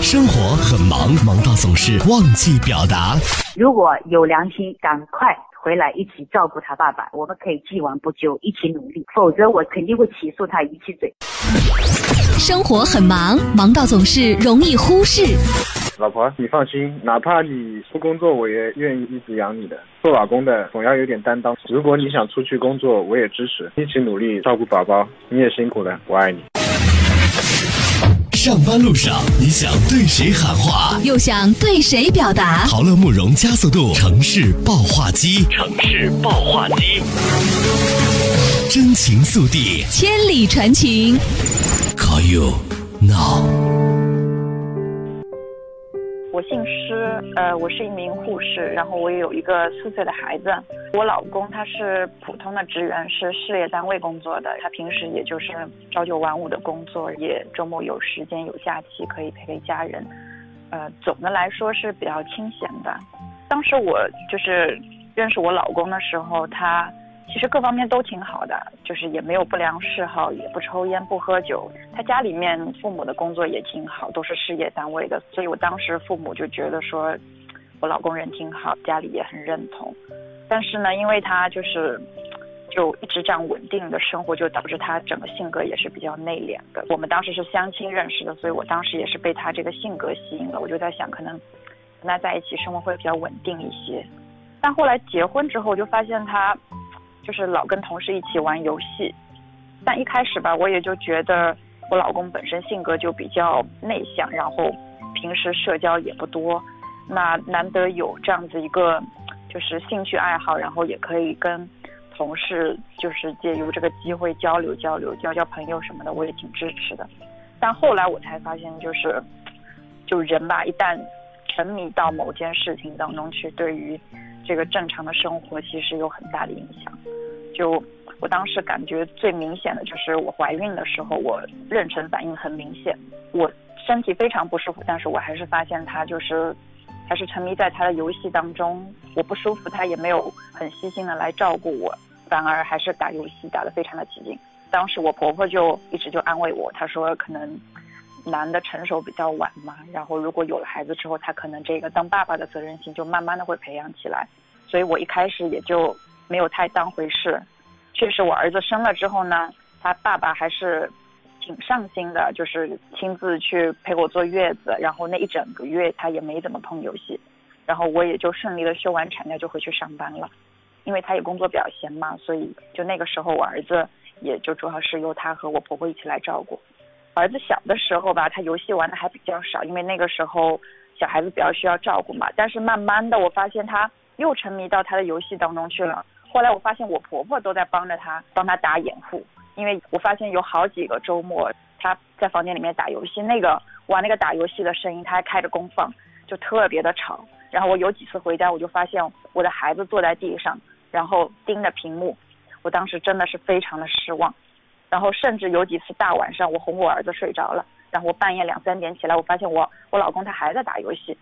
生活很忙，忙到总是忘记表达。如果有良心，赶快回来一起照顾他爸爸，我们可以既往不咎，一起努力。否则，我肯定会起诉他一起嘴。生活很忙，忙到总是容易忽视。老婆，你放心，哪怕你不工作，我也愿意一直养你的。做老公的总要有点担当。如果你想出去工作，我也支持，一起努力照顾宝宝。你也辛苦了，我爱你。上班路上，你想对谁喊话，又想对谁表达？豪乐慕容加速度城市爆话机，城市爆话机，真情速递，千里传情。Call you now。姓施，呃，我是一名护士，然后我也有一个四岁的孩子。我老公他是普通的职员，是事业单位工作的，他平时也就是朝九晚五的工作，也周末有时间有假期可以陪陪家人。呃，总的来说是比较清闲的。当时我就是认识我老公的时候，他。其实各方面都挺好的，就是也没有不良嗜好，也不抽烟不喝酒。他家里面父母的工作也挺好，都是事业单位的，所以我当时父母就觉得说，我老公人挺好，家里也很认同。但是呢，因为他就是就一直这样稳定的生活，就导致他整个性格也是比较内敛的。我们当时是相亲认识的，所以我当时也是被他这个性格吸引了。我就在想，可能跟他在一起生活会比较稳定一些。但后来结婚之后，就发现他。就是老跟同事一起玩游戏，但一开始吧，我也就觉得我老公本身性格就比较内向，然后平时社交也不多，那难得有这样子一个就是兴趣爱好，然后也可以跟同事就是借由这个机会交流交流，交交朋友什么的，我也挺支持的。但后来我才发现，就是就人吧，一旦沉迷到某件事情当中去，对于。这个正常的生活其实有很大的影响。就我当时感觉最明显的就是我怀孕的时候，我妊娠反应很明显，我身体非常不舒服，但是我还是发现他就是还是沉迷在他的游戏当中。我不舒服，他也没有很细心的来照顾我，反而还是打游戏打得非常的起劲。当时我婆婆就一直就安慰我，她说可能男的成熟比较晚嘛，然后如果有了孩子之后，他可能这个当爸爸的责任心就慢慢的会培养起来。所以我一开始也就没有太当回事。确实，我儿子生了之后呢，他爸爸还是挺上心的，就是亲自去陪我坐月子，然后那一整个月他也没怎么碰游戏，然后我也就顺利的休完产假就回去上班了。因为他也工作比较闲嘛，所以就那个时候我儿子也就主要是由他和我婆婆一起来照顾。儿子小的时候吧，他游戏玩的还比较少，因为那个时候小孩子比较需要照顾嘛。但是慢慢的，我发现他。又沉迷到他的游戏当中去了。后来我发现我婆婆都在帮着他，帮他打掩护。因为我发现有好几个周末他在房间里面打游戏，那个玩那个打游戏的声音他还开着功放，就特别的吵。然后我有几次回家，我就发现我的孩子坐在地上，然后盯着屏幕。我当时真的是非常的失望。然后甚至有几次大晚上我哄我儿子睡着了，然后我半夜两三点起来，我发现我我老公他还在打游戏。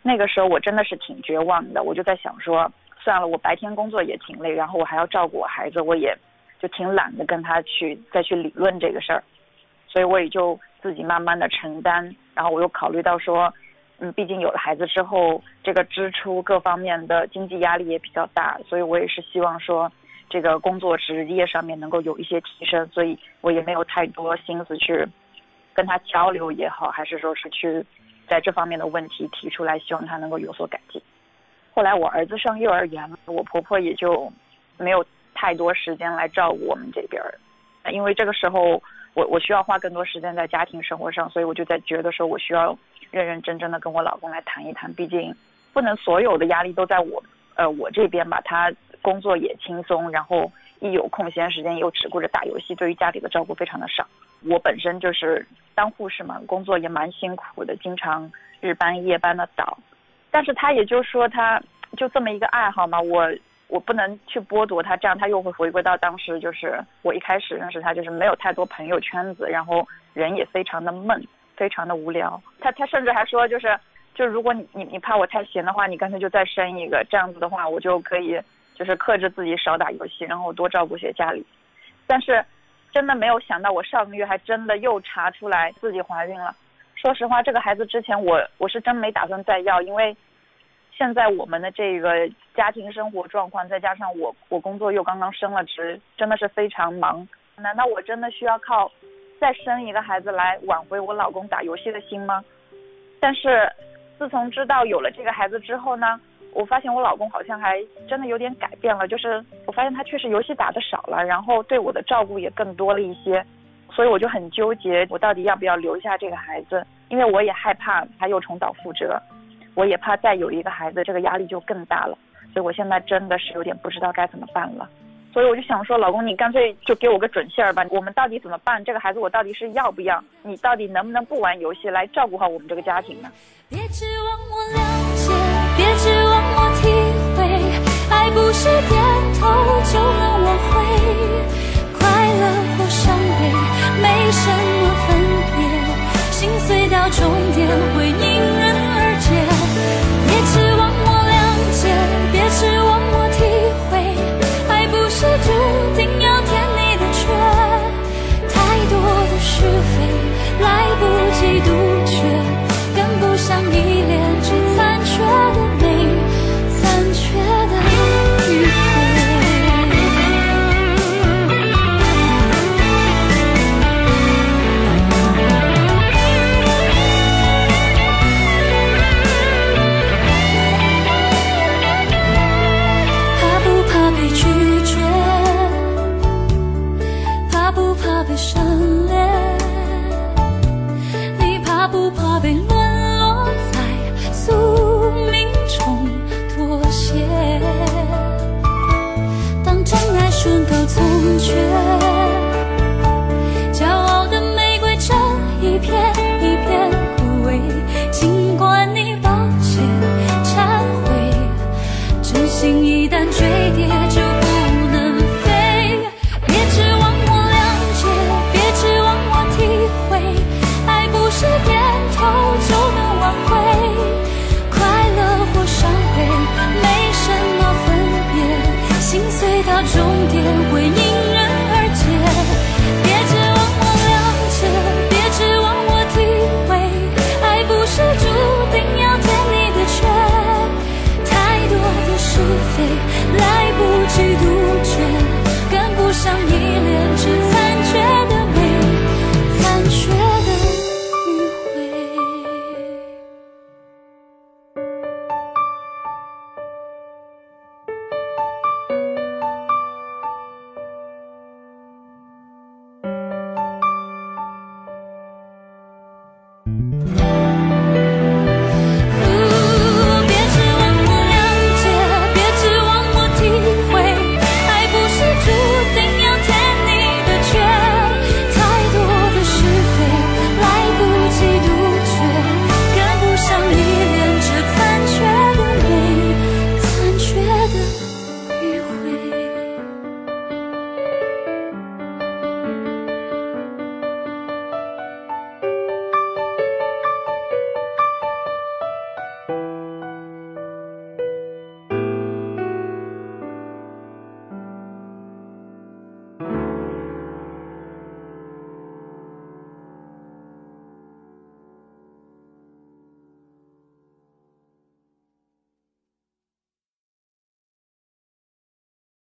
那个时候我真的是挺绝望的，我就在想说，算了，我白天工作也挺累，然后我还要照顾我孩子，我也就挺懒得跟他去再去理论这个事儿，所以我也就自己慢慢的承担。然后我又考虑到说，嗯，毕竟有了孩子之后，这个支出各方面的经济压力也比较大，所以我也是希望说，这个工作职业上面能够有一些提升，所以我也没有太多心思去跟他交流也好，还是说是去。在这方面的问题提出来，希望他能够有所改进。后来我儿子上幼儿园了，我婆婆也就没有太多时间来照顾我们这边儿，因为这个时候我我需要花更多时间在家庭生活上，所以我就在觉得说我需要认认真真的跟我老公来谈一谈，毕竟不能所有的压力都在我呃我这边吧，他工作也轻松，然后一有空闲时间又只顾着打游戏，对于家里的照顾非常的少。我本身就是当护士嘛，工作也蛮辛苦的，经常日班夜班的倒。但是他也就说，他就这么一个爱好嘛，我我不能去剥夺他，这样他又会回归到当时就是我一开始认识他，就是没有太多朋友圈子，然后人也非常的闷，非常的无聊。他他甚至还说，就是就如果你你你怕我太闲的话，你干脆就再生一个，这样子的话我就可以就是克制自己少打游戏，然后多照顾些家里。但是。真的没有想到，我上个月还真的又查出来自己怀孕了，说实话，这个孩子之前我我是真没打算再要，因为现在我们的这个家庭生活状况，再加上我我工作又刚刚升了职，真的是非常忙。难道我真的需要靠再生一个孩子来挽回我老公打游戏的心吗？但是自从知道有了这个孩子之后呢，我发现我老公好像还真的有点改变了，就是我发现他确实游戏打的少了，然后对我的照顾也更多了一些。所以我就很纠结，我到底要不要留下这个孩子？因为我也害怕他又重蹈覆辙，我也怕再有一个孩子，这个压力就更大了。所以我现在真的是有点不知道该怎么办了。所以我就想说，老公，你干脆就给我个准信儿吧。我们到底怎么办？这个孩子我到底是要不要？你到底能不能不玩游戏来照顾好我们这个家庭呢？别指望我终点会迎